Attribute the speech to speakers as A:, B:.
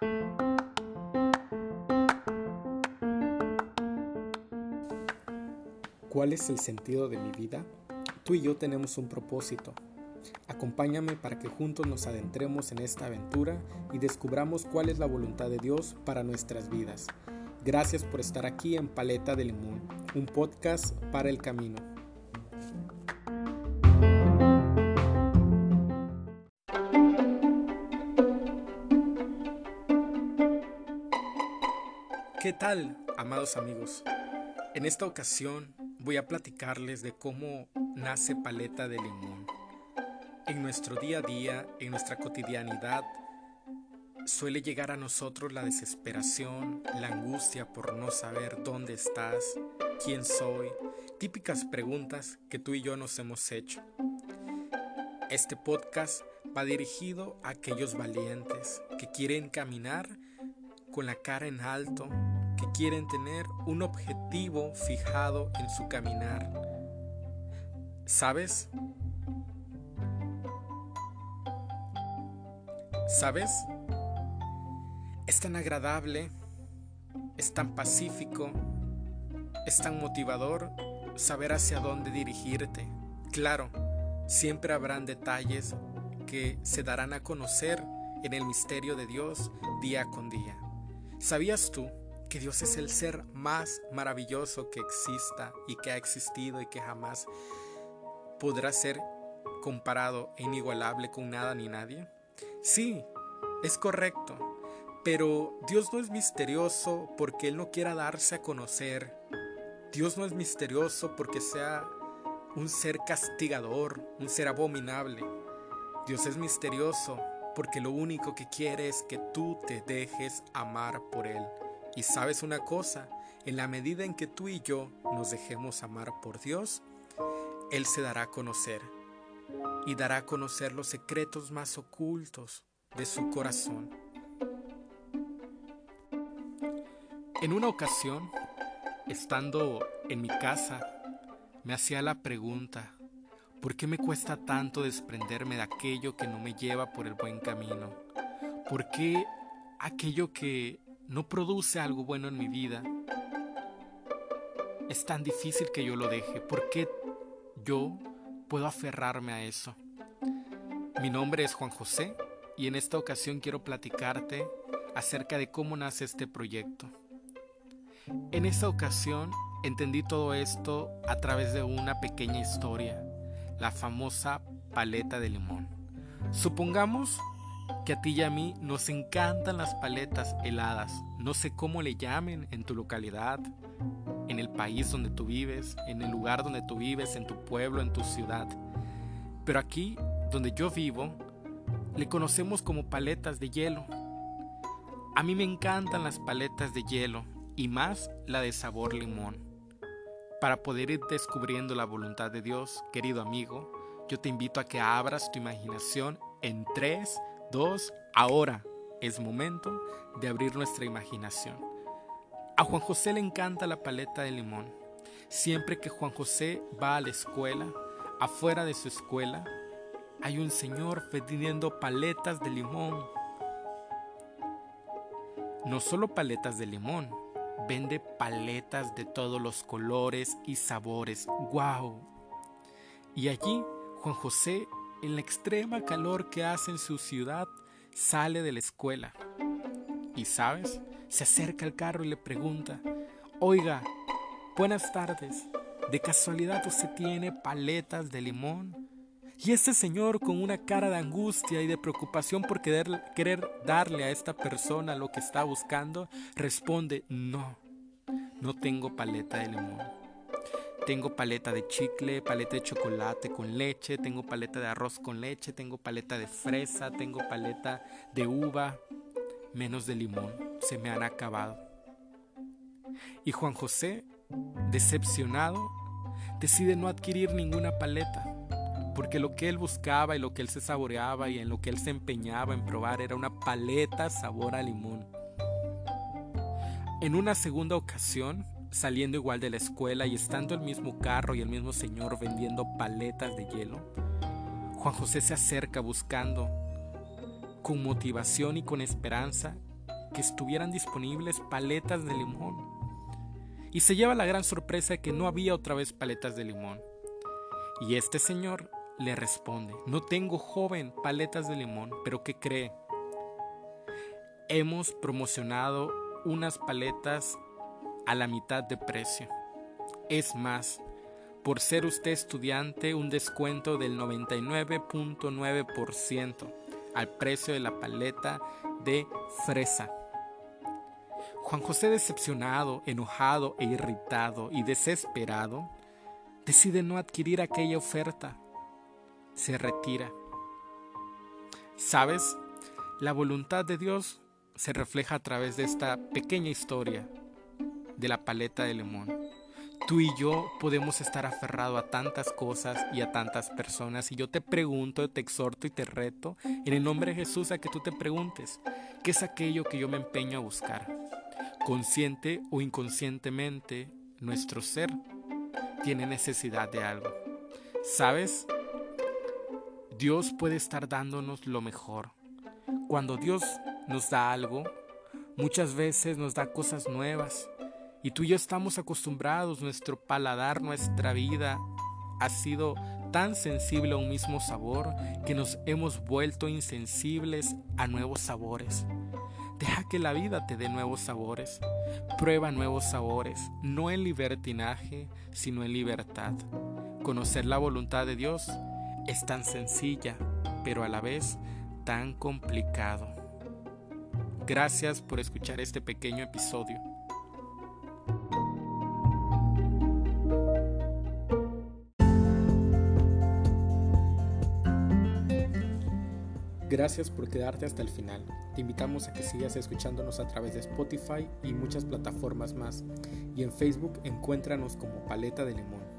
A: ¿Cuál es el sentido de mi vida? Tú y yo tenemos un propósito. Acompáñame para que juntos nos adentremos en esta aventura y descubramos cuál es la voluntad de Dios para nuestras vidas. Gracias por estar aquí en Paleta de Limón, un podcast para el camino. ¿Qué tal, amados amigos? En esta ocasión voy a platicarles de cómo nace Paleta de Limón. En nuestro día a día, en nuestra cotidianidad, suele llegar a nosotros la desesperación, la angustia por no saber dónde estás, quién soy, típicas preguntas que tú y yo nos hemos hecho. Este podcast va dirigido a aquellos valientes que quieren caminar con la cara en alto, que quieren tener un objetivo fijado en su caminar. ¿Sabes? ¿Sabes? Es tan agradable, es tan pacífico, es tan motivador saber hacia dónde dirigirte. Claro, siempre habrán detalles que se darán a conocer en el misterio de Dios día con día. ¿Sabías tú que Dios es el ser más maravilloso que exista y que ha existido y que jamás podrá ser comparado e inigualable con nada ni nadie? Sí, es correcto, pero Dios no es misterioso porque Él no quiera darse a conocer. Dios no es misterioso porque sea un ser castigador, un ser abominable. Dios es misterioso porque lo único que quiere es que tú te dejes amar por Él. Y sabes una cosa, en la medida en que tú y yo nos dejemos amar por Dios, Él se dará a conocer y dará a conocer los secretos más ocultos de su corazón. En una ocasión, estando en mi casa, me hacía la pregunta, ¿por qué me cuesta tanto desprenderme de aquello que no me lleva por el buen camino? ¿Por qué aquello que no produce algo bueno en mi vida, es tan difícil que yo lo deje. ¿Por qué yo puedo aferrarme a eso? Mi nombre es Juan José y en esta ocasión quiero platicarte acerca de cómo nace este proyecto. En esta ocasión entendí todo esto a través de una pequeña historia, la famosa paleta de limón. Supongamos que a ti y a mí nos encantan las paletas heladas. No sé cómo le llamen en tu localidad, en el país donde tú vives, en el lugar donde tú vives, en tu pueblo, en tu ciudad. Pero aquí, donde yo vivo, le conocemos como paletas de hielo. A mí me encantan las paletas de hielo y más la de sabor limón. Para poder ir descubriendo la voluntad de Dios, querido amigo, yo te invito a que abras tu imaginación en tres Dos, ahora es momento de abrir nuestra imaginación. A Juan José le encanta la paleta de limón. Siempre que Juan José va a la escuela, afuera de su escuela, hay un señor vendiendo paletas de limón. No solo paletas de limón, vende paletas de todos los colores y sabores. ¡Wow! Y allí Juan José en la extrema calor que hace en su ciudad, sale de la escuela. Y sabes, se acerca al carro y le pregunta, oiga, buenas tardes, ¿de casualidad usted tiene paletas de limón? Y ese señor con una cara de angustia y de preocupación por querer, querer darle a esta persona lo que está buscando, responde, no, no tengo paleta de limón. Tengo paleta de chicle, paleta de chocolate con leche, tengo paleta de arroz con leche, tengo paleta de fresa, tengo paleta de uva, menos de limón. Se me han acabado. Y Juan José, decepcionado, decide no adquirir ninguna paleta, porque lo que él buscaba y lo que él se saboreaba y en lo que él se empeñaba en probar era una paleta sabor a limón. En una segunda ocasión, saliendo igual de la escuela y estando el mismo carro y el mismo señor vendiendo paletas de hielo, Juan José se acerca buscando, con motivación y con esperanza, que estuvieran disponibles paletas de limón. Y se lleva la gran sorpresa de que no había otra vez paletas de limón. Y este señor le responde, no tengo joven paletas de limón, pero ¿qué cree? Hemos promocionado unas paletas a la mitad de precio. Es más, por ser usted estudiante, un descuento del 99.9% al precio de la paleta de fresa. Juan José decepcionado, enojado e irritado y desesperado, decide no adquirir aquella oferta. Se retira. ¿Sabes? La voluntad de Dios se refleja a través de esta pequeña historia de la paleta de limón. Tú y yo podemos estar aferrados a tantas cosas y a tantas personas y yo te pregunto, te exhorto y te reto en el nombre de Jesús a que tú te preguntes, ¿qué es aquello que yo me empeño a buscar? Consciente o inconscientemente, nuestro ser tiene necesidad de algo. ¿Sabes? Dios puede estar dándonos lo mejor. Cuando Dios nos da algo, muchas veces nos da cosas nuevas, y tú y yo estamos acostumbrados, nuestro paladar, nuestra vida ha sido tan sensible a un mismo sabor que nos hemos vuelto insensibles a nuevos sabores. Deja que la vida te dé nuevos sabores. Prueba nuevos sabores, no en libertinaje, sino en libertad. Conocer la voluntad de Dios es tan sencilla, pero a la vez tan complicado. Gracias por escuchar este pequeño episodio. Gracias por quedarte hasta el final. Te invitamos a que sigas escuchándonos a través de Spotify y muchas plataformas más. Y en Facebook encuéntranos como Paleta de Limón.